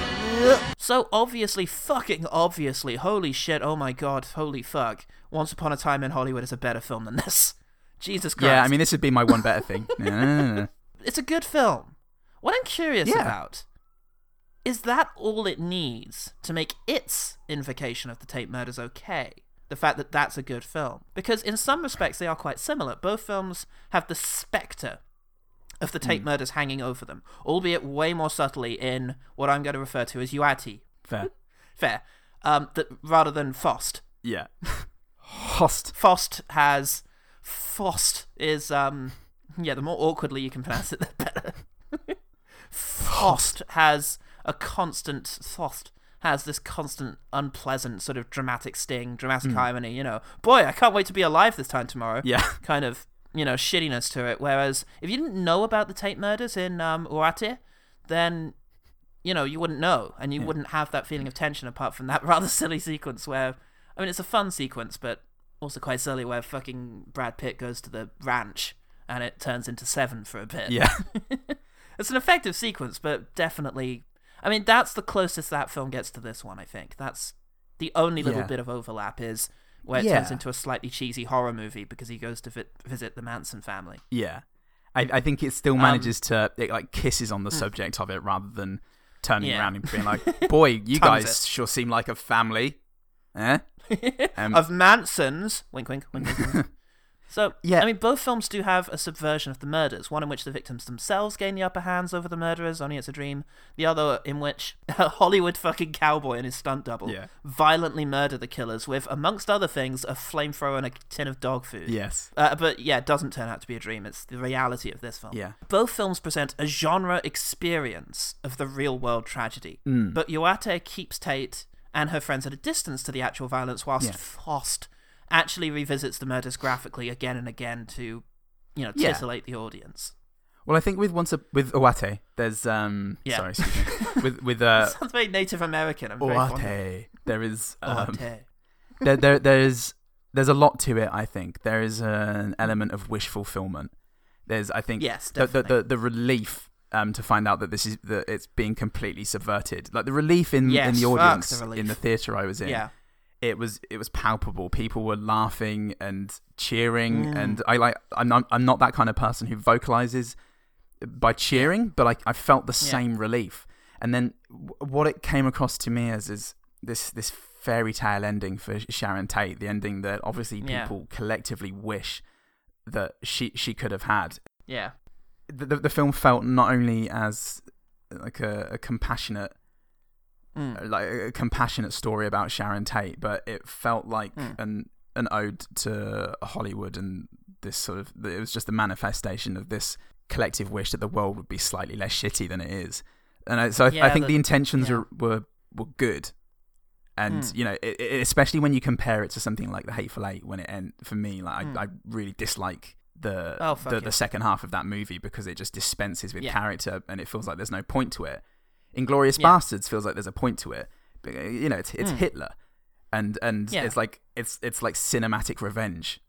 So, obviously, fucking obviously, holy shit, oh my god, holy fuck. Once Upon a Time in Hollywood is a better film than this. Jesus Christ. yeah, I mean, this would be my one better thing. It's a good film. What I'm curious Yeah. about is that all it needs to make its invocation of the Tate murders okay? The fact that that's a good film. Because in some respects, they are quite similar. Both films have the spectre of the Tate murders hanging over them, albeit way more subtly in what I'm going to refer to as Uati. Fair. Fair. Um, that rather than Fost. Yeah. Host. Fost has Fost is um yeah, the more awkwardly you can pronounce it the better. Fost has a constant Fost has this constant unpleasant sort of dramatic sting, dramatic Hmm. irony, you know. Boy, I can't wait to be alive this time tomorrow. Yeah. Kind of, you know, shittiness to it. Whereas if you didn't know about the Tate murders in um Uate, then you know, you wouldn't know and you wouldn't have that feeling of tension apart from that rather silly sequence where I mean it's a fun sequence, but also quite silly where fucking Brad Pitt goes to the ranch and it turns into seven for a bit. Yeah. it's an effective sequence, but definitely I mean that's the closest that film gets to this one, I think. That's the only little Yeah. bit of overlap is where it Yeah. turns into a slightly cheesy horror movie because he goes to vi- visit the Manson family. Yeah. I, I think it still Um, manages to it like kisses on the subject of it rather than turning Yeah. around and being like, "Boy, you guys it. sure seem like a family." Eh? Um, of Mansons. Wink, wink, wink, wink. wink. so, Yeah. I mean, both films do have a subversion of the murders. One in which the victims themselves gain the upper hands over the murderers, only it's a dream. The other in which a Hollywood fucking cowboy and his stunt double Yeah. violently murder the killers with, amongst other things, a flamethrower and a tin of dog food. Yes. Uh, but yeah, it doesn't turn out to be a dream. It's the reality of this film. Yeah. Both films present a genre experience of the real world tragedy. Mm. But Yoate keeps Tate and her friends at a distance to the actual violence, whilst Yeah. Fost actually revisits the murders graphically again and again to, you know, Yeah. titillate the audience. Well, I think with once a, with Owate, there's um Yeah. sorry, excuse me. with with uh sounds very Native American. I'm very fond of it. Owate, there is um, there, there there's there's a lot to it. I think there is an element of wish fulfillment. There's I think Yes, the, the the the relief um to find out that this is that it's being completely subverted. Like the relief in in the audience the in the theater I was in. Yeah. It was it was palpable. People were laughing and cheering, Mm. and I like. I'm not, I'm not that kind of person who vocalizes by cheering, but I I felt the Yeah. same relief. And then w- what it came across to me as is this this fairy tale ending for Sharon Tate, the ending that obviously Yeah. people collectively wish that she she could have had. Yeah. The the, the film felt not only as like a, a compassionate Mm. like a compassionate story about Sharon Tate, but it felt like Mm. an an ode to Hollywood and this sort of it was just a manifestation of this collective wish that the world would be slightly less shitty than it is. And I, so I, I think the- the intentions yeah. were, were were good. And Mm. you know, it, it, especially when you compare it to something like The Hateful Eight, when it end for me, like Mm. I, I really dislike the Oh, the, yeah. the second half of that movie because it just dispenses with Yeah. character and it feels like there's no point to it. Inglourious Yeah. Basterds feels like there's a point to it. Uh, you know, it's it's Mm. Hitler, and and Yeah. it's like it's it's like cinematic revenge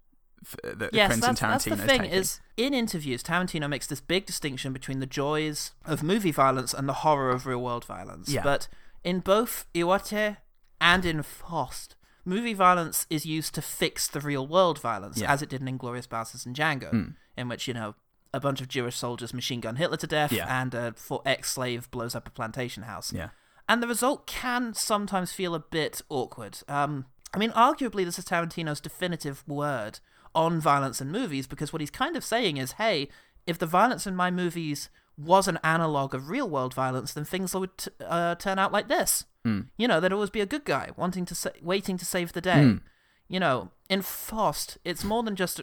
that yes, Quentin that's, that's the thing. taking. Is in interviews, Tarantino makes this big distinction between the joys of movie violence and the horror of real world violence. Yeah. But in both Iwate and in Fost, movie violence is used to fix the real world violence, Yeah. as it did in Inglourious Basterds and Django, Mm. in which you know a bunch of Jewish soldiers machine gun Hitler to death, Yeah. and a for ex-slave blows up a plantation house. yeah, and the result can sometimes feel a bit awkward. Um, I mean, arguably, this is Tarantino's definitive word on violence in movies because what he's kind of saying is, hey, if the violence in my movies was an analog of real world violence, then things would t- uh, turn out like this. Mm. You know, there'd always be a good guy wanting to sa- waiting to save the day. Mm. You know, in Fost, it's more than just,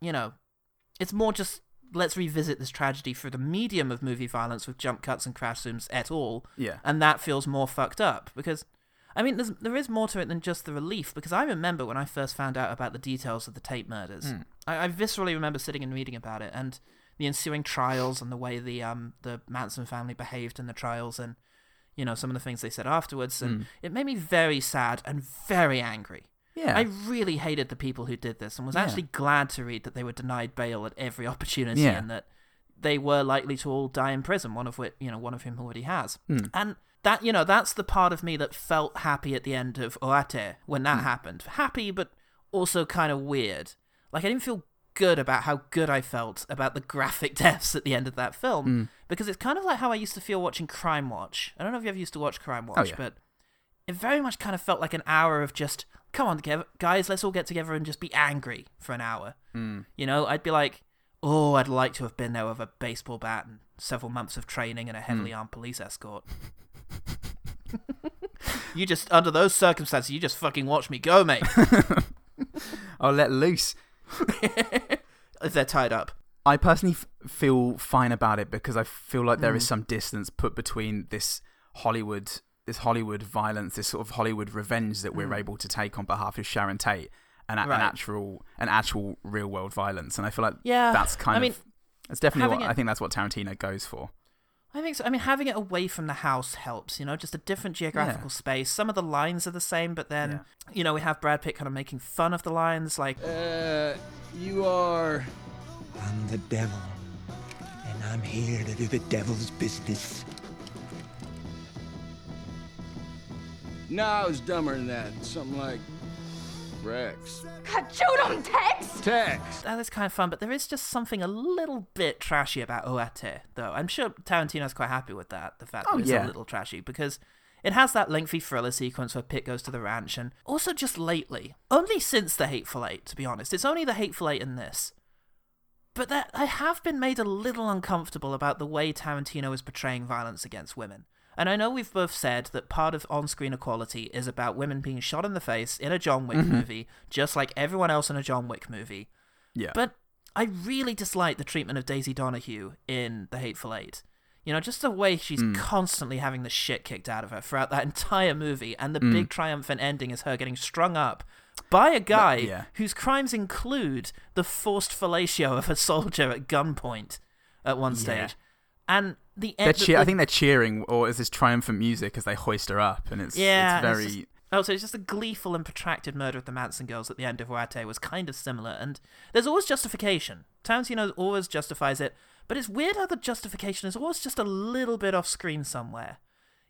you know, it's more just let's revisit this tragedy through the medium of movie violence with jump cuts and crash zooms et al. Yeah, and that feels more fucked up because I mean there's, there is more to it than just the relief because I remember when I first found out about the details of the Tate murders. Mm. I, I viscerally remember sitting and reading about it and the ensuing trials and the way the um the Manson family behaved in the trials and you know some of the things they said afterwards. And Mm. it made me very sad and very angry yeah. I really hated the people who did this and was Yeah. actually glad to read that they were denied bail at every opportunity Yeah. and that they were likely to all die in prison, one of which, you know, one of whom already has. Hmm. And that, you know, that's the part of me that felt happy at the end of Oate when that happened. Happy, but also kind of weird. Like, I didn't feel good about how good I felt about the graphic deaths at the end of that film Hmm. because it's kind of like how I used to feel watching Crime Watch. I don't know if you ever used to watch Crime Watch, Oh, yeah. but it very much kind of felt like an hour of just come on together guys let's all get together and just be angry for an hour Mm. you know i'd be like oh i'd like to have been there with a baseball bat and several months of training and a heavily armed police escort you just under those circumstances you just fucking watch me go mate I'll let loose. if they're tied up I personally f- feel fine about it because I feel like there is Mm. some distance put between this Hollywood, this Hollywood violence, this sort of Hollywood revenge that we're Mm. able to take on behalf of Sharon Tate, and a- an actual, an actual real world violence. And I feel like Yeah, that's kind of, I of, mean, that's definitely what it- I think that's what Tarantino goes for. I think so. I mean, having it away from the house helps, you know, just a different geographical space. Some of the lines are the same, but then, you know, we have Brad Pitt kind of making fun of the lines, like, Uh, you are. I'm the devil, and I'm here to do the devil's business. No, I was dumber than that. Something like Rex. God, shoot him, Tex! Tex. that is kind of fun, but there is just something a little bit trashy about Oate, though. I'm sure Tarantino's quite happy with that, the fact Oh, that it's yeah. a little trashy, because it has that lengthy thriller sequence where Pitt goes to the ranch, and also just lately, only since The Hateful Eight, to be honest, it's only The Hateful Eight in this. But that I have been made a little uncomfortable about the way Tarantino is portraying violence against women. And I know we've both said that part of on screen equality is about women being shot in the face in a John Wick Mhm. movie, just like everyone else in a John Wick movie. Yeah. But I really dislike the treatment of Daisy Domergue in The Hateful Eight. You know, just the way she's Mm. constantly having the shit kicked out of her throughout that entire movie, and the Mm. big triumphant ending is her getting strung up by a guy yeah. whose crimes include the forced fellatio of a soldier at gunpoint at one Yeah. stage. And the They're end. cheer- I think they're cheering, or is this triumphant music as they hoist her up, and it's Yeah, it's very it's just- oh, so it's just a gleeful and protracted murder of the Manson girls at the end of Huate was kind of similar, and there's always justification. Tarantino always justifies it, but it's weird how the justification is always just a little bit off screen somewhere.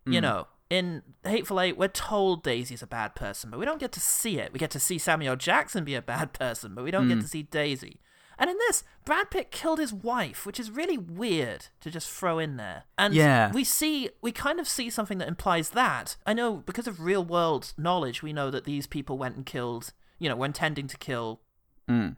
You Mm. know, in Hateful Eight, we're told Daisy's a bad person, but we don't get to see it. We get to see Samuel Jackson be a bad person, but we don't get Mm. to see Daisy. And in this, Brad Pitt killed his wife, which is really weird to just throw in there. And Yeah. we see, we kind of see something that implies that. I know because of real world knowledge, we know that these people went and killed, you know, were intending to kill. Mm.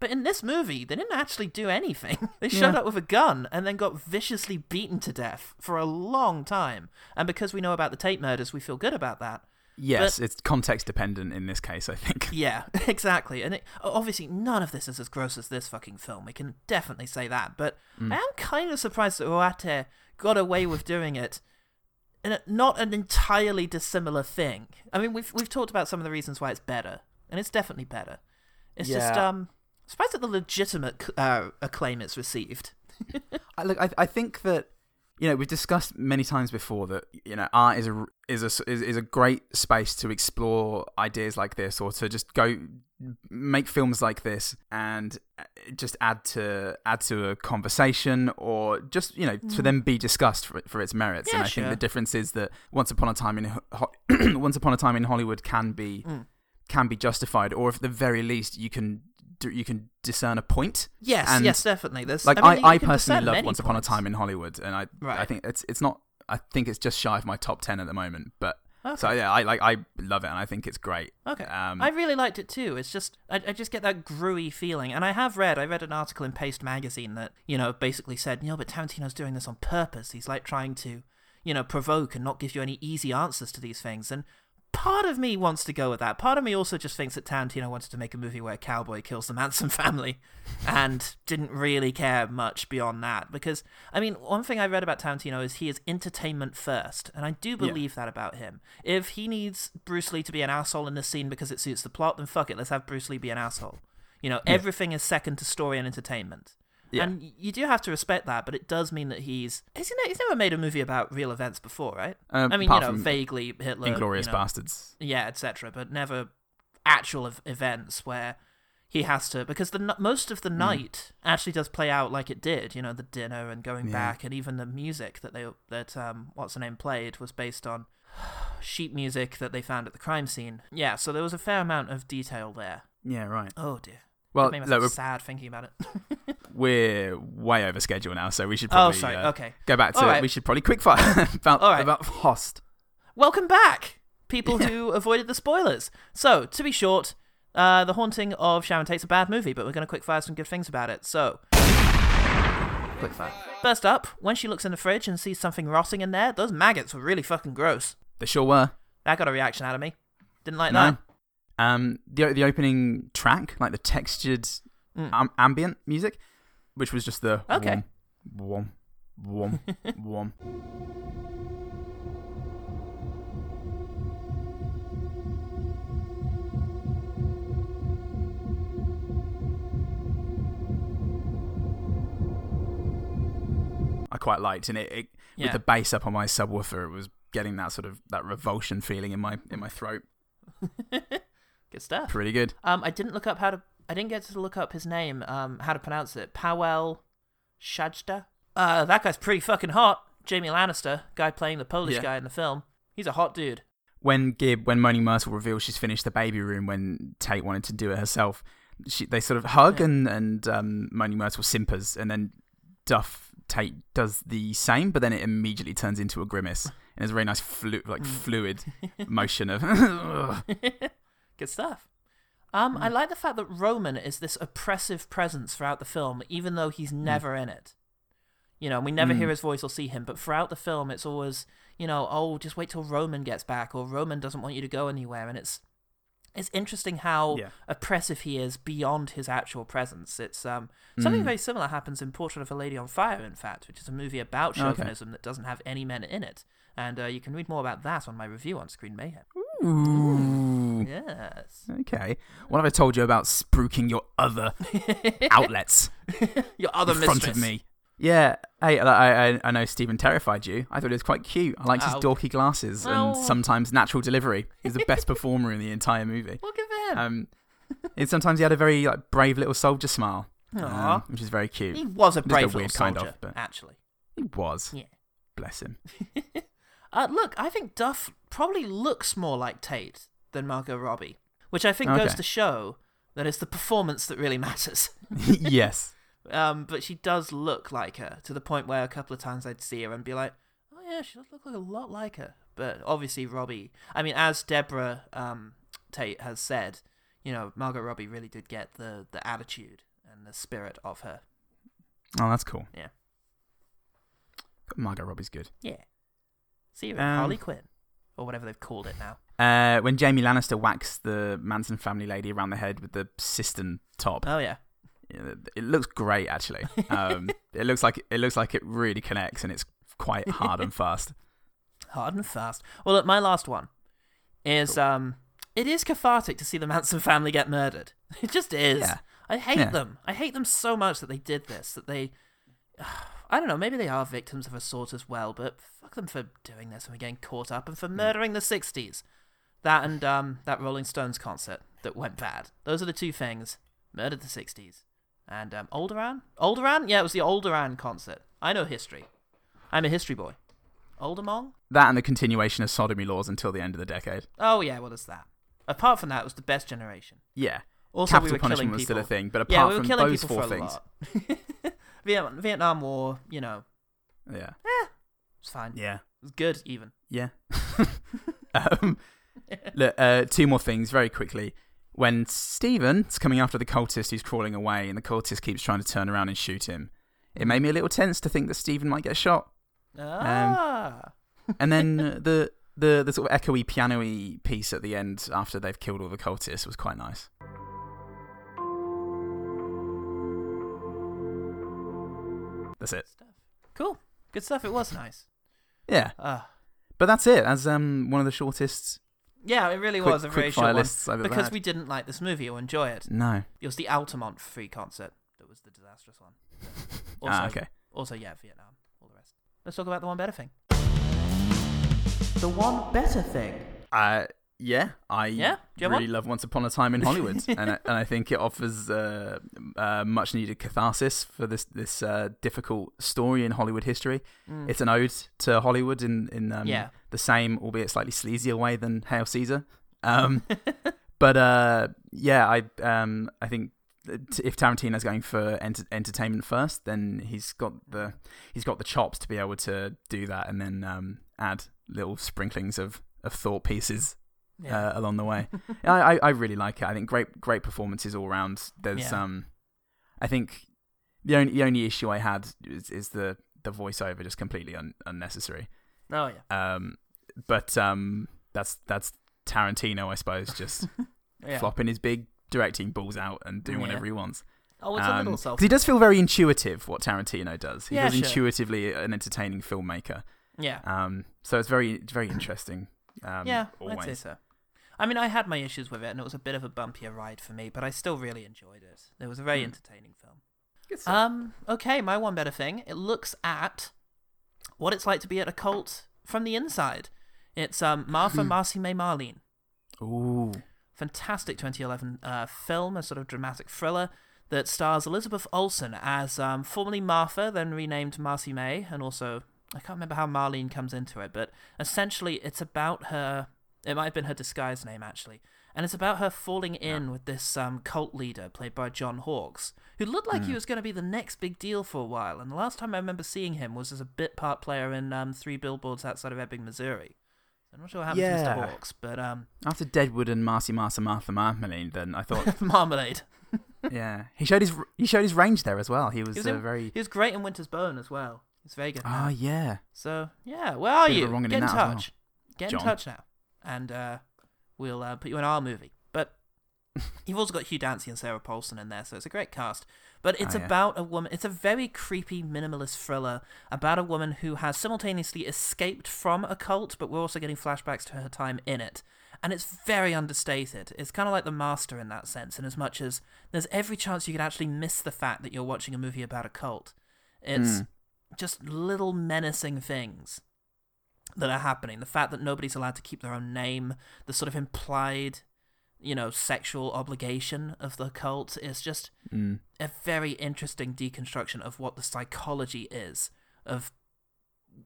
But in this movie, they didn't actually do anything. They showed Yeah. up with a gun and then got viciously beaten to death for a long time. And because we know about the Tate murders, we feel good about that. Yes, But- it's context dependent in this case. I think. yeah, exactly. And it, obviously, none of this is as gross as this fucking film. We can definitely say that. But Mm. I am kind of surprised that Oate got away with doing it in a, not an entirely dissimilar thing. I mean, we've we've talked about some of the reasons why it's better, and it's definitely better. It's just um, surprised at the legitimate uh, acclaim it's received. I, look, I, I think that you know we've discussed many times before that you know art is a is a is, is a great space to explore ideas like this or to just go make films like this and uh, just add to add to a conversation or just you know for Mm. them be discussed for, for its merits Yeah, and I think the difference is that once upon a time in Ho- once upon a time in Hollywood can be Mm. can be justified or at the very least you can you can discern a point Yes, and yes, definitely. There's- like I I, mean, I, can personally love Once Upon a. Time in Hollywood, and I right. I think it's it's not. I think it's just shy of my top ten at the moment, but so yeah, I like I love it and I think it's great. Okay. Um, I really liked it too. It's just I, I just get that gruey feeling, and I have read I read an article in Paste magazine that you know basically said, you know, but Tarantino's doing this on purpose. He's like trying to, you know, provoke and not give you any easy answers to these things. And part of me wants to go with that. Part of me also just thinks that Tarantino wanted to make a movie where a cowboy kills the Manson family, and didn't really care much beyond that. Because I mean, one thing I read about Tarantino is he is entertainment first, and I do believe that about him. If he needs Bruce Lee to be an asshole in this scene because it suits the plot, then fuck it, let's have Bruce Lee be an asshole. You know, Yeah. everything is second to story and entertainment. Yeah. And you do have to respect that, but it does mean that he's he's, he's never made a movie about real events before, right? Um, I mean, you know, vaguely Hitler, Inglourious you know, Basterds. yeah, etc. But never actual ev- events where he has to because the most of the night actually does play out like it did. You know, the dinner and going Yeah. back, and even the music that they that um what's the name played was based on sheet music that they found at the crime scene. Yeah, so there was a fair amount of detail there. Yeah, right. Oh dear. Well, look, we're- sad thinking about it. We're way over schedule now, so we should Oh, probably sorry, uh, okay. go back to right. we should probably quickfire about right. about Host. Welcome back, people who avoided the spoilers. So, to be short, uh, The Haunting of Sharon Tate's a bad movie, but we're going to quickfire some good things about it. So, quickfire. First up, when she looks in the fridge and sees something rotting in there, those maggots were really fucking gross. They sure were. That got a reaction out of me. Didn't like No. that. Um, the the opening track, like the textured Mm. um, ambient music, which was just the Okay. wom, wom, wom. I quite liked, and it, it Yeah. with the bass up on my subwoofer, it was getting that sort of that revulsion feeling in my in my throat. Good stuff. Pretty good. Um, I didn't look up how to. I didn't get to look up his name. Um, how to pronounce it? Pawel Szajda. Uh, that guy's pretty fucking hot. Jamie Lannister, guy playing the Polish Yeah. guy in the film. He's a hot dude. when Gib, when Moaning Myrtle reveals she's finished the baby room, when Tate wanted to do it herself, she, they sort of hug and and um, Moaning Myrtle simpers, and then Duff Tate does the same, but then it immediately turns into a grimace, and there's a very nice flu- like fluid motion of. Good stuff. Um, I like the fact that Roman is this oppressive presence throughout the film, even though he's never in it. You know, we never Mm. hear his voice or see him, but throughout the film, it's always, you know, oh, just wait till Roman gets back, or Roman doesn't want you to go anywhere, and it's, it's interesting how Yeah. oppressive he is beyond his actual presence. It's um something Mm. very similar happens in Portrait of a Lady on Fire, in fact, which is a movie about Okay. chauvinism that doesn't have any men in it. And uh, you can read more about that on my review on Screen Mayhem. Ooh. Yes. Okay. What have I told you about spruiking your other outlets Your other in front of me? Yeah. Hey, I, I, I know Stephen terrified you. I thought it was quite cute. I liked his dorky glasses and sometimes natural delivery. He's the best performer in the entire movie. Give it him. Um, and sometimes he had a very like brave little soldier smile, um, which is very cute. he was a brave weird little kind soldier, of, but actually. he was. Yeah. Bless him. Uh, look, I think Duff probably looks more like Tate than Margot Robbie, which I think goes to show that it's the performance that really matters. yes. Um, but she does look like her to the point where a couple of times I'd see her and be like, "Oh yeah, she does look like a lot like her." But obviously, Robbie. I mean, as Deborah um, Tate has said, you know, Margot Robbie really did get the the attitude and the spirit of her. Oh, that's cool. Yeah. Margot Robbie's good. Yeah. See her, Um, Harley Quinn, or whatever they've called it now. Uh, when Jamie Lannister whacks the Manson family lady around the head with the cistern top, Oh yeah. It looks great actually. Um, it looks like it looks like it really connects and it's quite hard and fast. Hard and fast. Well, look, my last one is um, it is cathartic to see the Manson family get murdered. It just is. Yeah. I hate Yeah. them. I hate them so much that they did this. That they, I don't know. Maybe they are victims of a sort as well. But fuck them for doing this and for getting caught up and Hmm. for murdering the '60s. That and um, that Rolling Stones concert that went bad. Those are the two things. Murdered the '60s and um, Olderan. Olderan. Yeah, it was the Olderan concert. I know history. I'm a history boy. Oldermong. That and the continuation of sodomy laws until the end of the decade. Oh yeah, what is that? Apart from that, it was the best generation. Yeah. Also, Capital we were punishment killing was still a people. thing, but yeah, we were from killing those people four for a things- lot. Vietnam, Vietnam War, you know, Yeah. Yeah. it's fine. Yeah. it was good even. Yeah. um, look, uh, two more things very quickly. When Stephen's coming after the cultist who's crawling away, and the cultist keeps trying to turn around and shoot him, it made me a little tense to think that Stephen might get shot. Ah, And then uh, the the the sort of echoey piano-y piece at the end after they've killed all the cultists was quite nice. That's it. cool, good stuff. It was nice. Yeah. Ah, But that's it. As um one of the shortest. Yeah, it really Quick- was a very short fire one lists I've ever because had. we didn't like this movie or enjoy it. No. It was the Altamont free concert that was the disastrous one. Also, Ah, okay. Also, yeah, Vietnam, all the rest. Let's talk about the one better thing. The one better thing. Uh, yeah, I Yeah? Really one? love Once Upon a Time in Hollywood, and I, and I think it offers uh, uh, much needed catharsis for this this uh, difficult story in Hollywood history. Mm. It's an ode to Hollywood in in um, Yeah. the same, albeit slightly sleazier way than Hail Caesar. Um, but uh, yeah, I um, I think if Tarantino's going for enter- entertainment first, then he's got the he's got the chops to be able to do that, and then um, add little sprinklings of, of thought pieces Yeah. uh, along the way. I, I I really like it. I think great great performances all round. There's Yeah. um, I think the only the only issue I had is, is the the voiceover just completely un- unnecessary. Oh yeah. Um, but um, that's that's Tarantino, I suppose, just Yeah. flopping his big directing balls out and doing whatever he wants. Oh, it's a little because self- he does feel very intuitive. What Tarantino does, he Yeah, feels sure. intuitively an entertaining filmmaker. Yeah. Um, so it's very very interesting. Um, yeah, always. I'd say so. I mean, I had my issues with it, and it was a bit of a bumpier ride for me, but I still really enjoyed it. It was a very Hmm. entertaining film. Um, okay, my one better thing. It looks at what it's like to be at a cult from the inside. It's um Martha Hmm. Marcy May Marlene. Ooh. Fantastic 2011 uh, film, a sort of dramatic thriller that stars Elizabeth Olsen as um, formerly Martha, then renamed Marcy May, and also I can't remember how Marlene comes into it, but essentially it's about her. It might have been her disguise name actually, and it's about her falling in with this um, cult leader played by John Hawkes, who looked like he Hmm. was going to be the next big deal for a while. And the last time I remember seeing him was as a bit part player in um, Three Billboards Outside of Ebbing, Missouri. I'm not sure what happened to Yeah. Mr. Hawkes, but um, After Deadwood and Marcy Martha Martha Marmalade, then I thought Marmalade. yeah, he showed his he showed his range there as well. He was, He was, uh, in- very he was great in Winter's Bone as well. He's very good. in ah yeah. So yeah, where are Bit you? Get in as well. touch. Get John. in touch now, and uh, we'll uh, put you in our movie. But You've also got Hugh Dancy and Sarah Paulson in there, so it's a great cast. But it's Oh, yeah. about a woman. It's a very creepy minimalist thriller about a woman who has simultaneously escaped from a cult, but we're also getting flashbacks to her time in it. And it's very understated. It's kind of like The Master in that sense, in as much as there's every chance you could actually miss the fact that you're watching a movie about a cult. It's Mm. just little menacing things that are happening. The fact that nobody's allowed to keep their own name, the sort of implied, you know, sexual obligation of the cult is just Mm. a very interesting deconstruction of what the psychology is of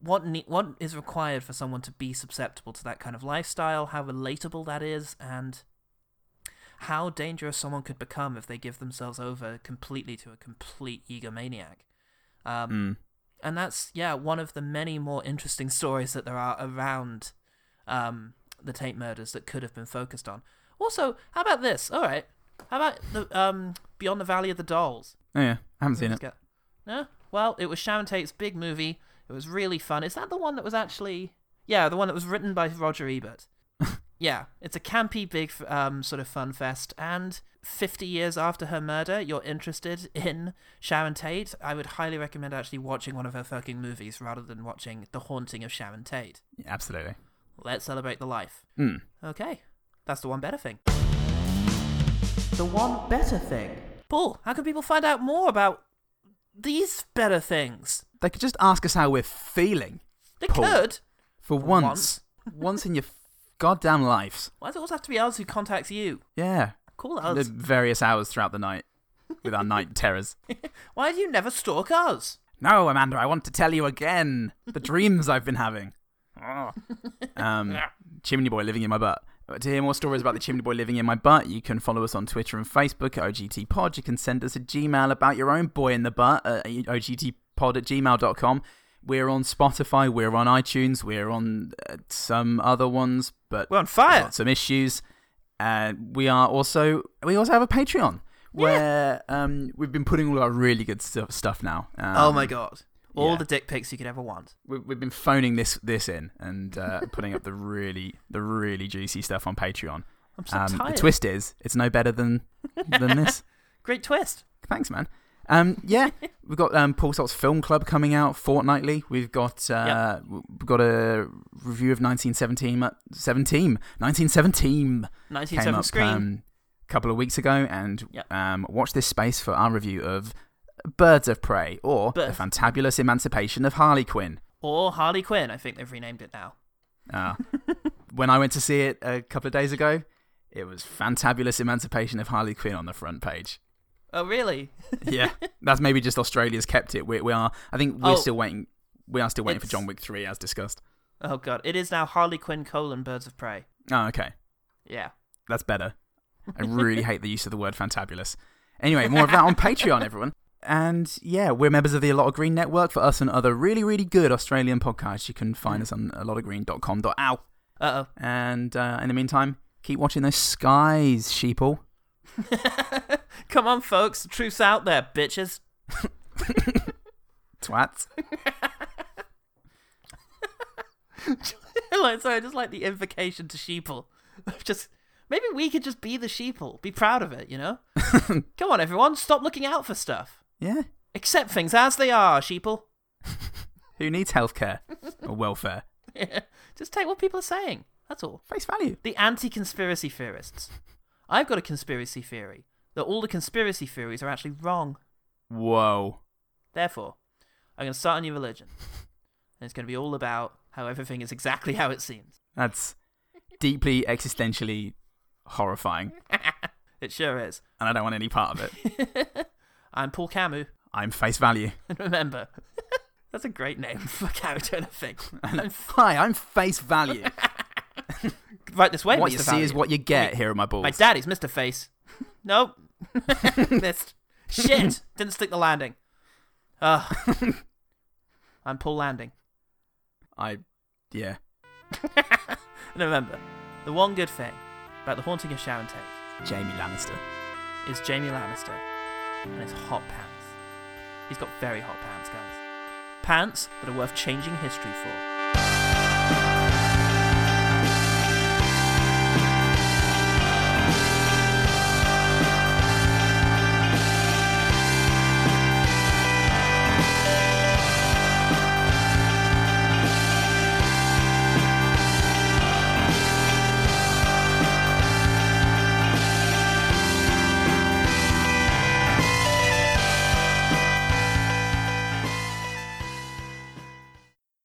what ne- what is required for someone to be susceptible to that kind of lifestyle, how relatable that is, and how dangerous someone could become if they give themselves over completely to a complete egomaniac. Um, Mm. And that's yeah one of the many more interesting stories that there are around um, the Tate murders that could have been focused on. Also, how about this? All right, how about the um, Beyond the Valley of the Dolls? Oh yeah, I haven't seen it. get- No, well, it was Sharon Tate's big movie. It was really fun. Is that the one that was actually? Yeah, the one that was written by Roger Ebert. Yeah, it's a campy, big, um, sort of fun fest. And 50 years after her murder, you're interested in Sharon Tate. I would highly recommend actually watching one of her fucking movies rather than watching The Haunting of Sharon Tate. Yeah, absolutely. Let's celebrate the life. Mm. Okay, that's the one better thing. The one better thing. Paul, how can people find out more about these better things? They could just ask us how we're feeling. They Paul. could. For, For once. once in your goddamn lives. Why does it always have to be us who contacts you? Yeah. Call The us. various hours throughout the night with our night terrors. Why do you never stalk us? No, Amanda, I want to tell you again the dreams I've been having. Um, Chimney Boy living in my butt. Uh, To hear more stories about the Chimney Boy living in my butt, you can follow us on Twitter and Facebook at OGT Pod. You can send us a Gmail about your own boy in the butt at ogtpod at gmail.com. We're on Spotify, we're on iTunes, we're on uh, some other ones, but we're on fire. some issues. And we are also we also have a Patreon where um, we've been putting all our really good stuff stuff now. Um, oh my god. All yeah. the dick pics you could ever want. we, we've been phoning this this in and uh, putting up the really the really juicy stuff on Patreon. I'm so um, The twist is it's no better than than this. Great twist. Thanks, man. Um, yeah, we've got um, Paul Salt's Film Club coming out fortnightly. We've got uh, we've got a review of 1917, uh, 17, 1917 1917 came up Scream. um, a couple of weeks ago, and Yep. um, watch this space for our review of Birds of Prey or Birds. The Fantabulous Emancipation of Harley Quinn. Or Harley Quinn. I think they've renamed it now. Uh, when I went to see it a couple of days ago, it was Fantabulous Emancipation of Harley Quinn on the front page. Oh, really? Yeah, that's maybe just Australia's kept it. We, we are, I think we're Oh. still waiting. We are still waiting for John Wick three, as discussed. Oh, God. It is now Harley Quinn colon Birds of Prey. Oh, okay, Yeah. that's better. I really hate the use of the word fantabulous. Anyway, more of that on Patreon, everyone. And yeah, we're members of the A Lot of Green Network. For us and other really, really good Australian podcasts, you can find us on a lot of green.com.au. Uh oh. And uh, in the meantime, keep watching those skies, sheeple. Come on, folks. The truth's out there, bitches. Twats. like, sorry, just like the invocation to sheeple. Just maybe we could just be the sheeple. Be proud of it, you know? Come on, everyone. Stop looking out for stuff. Yeah. Accept things as they are, sheeple. Who needs healthcare or welfare? Yeah. just take what people are saying. That's all. Face value. The anti-conspiracy theorists. I've got a conspiracy theory that all the conspiracy theories are actually wrong. Whoa. Therefore, I'm going to start a new religion. And it's going to be all about how everything is exactly how it seems. That's deeply existentially horrifying. It sure is. And I don't want any part of it. I'm Paul Camus. I'm face value. And remember, that's a great name for a character in a thing. I'm Hi, I'm face value. right this way, what Mr. you see is what you get. Here are my balls. My daddy's Mr. Face. Nope. Missed. Shit. Didn't stick the landing. Ugh. I'm Paul Landing. I, yeah. And remember, the one good thing about the haunting of Sharon Tate Jamie Lannister. is Jamie Lannister and his hot pants. He's got very hot pants, guys. Pants that are worth changing history for.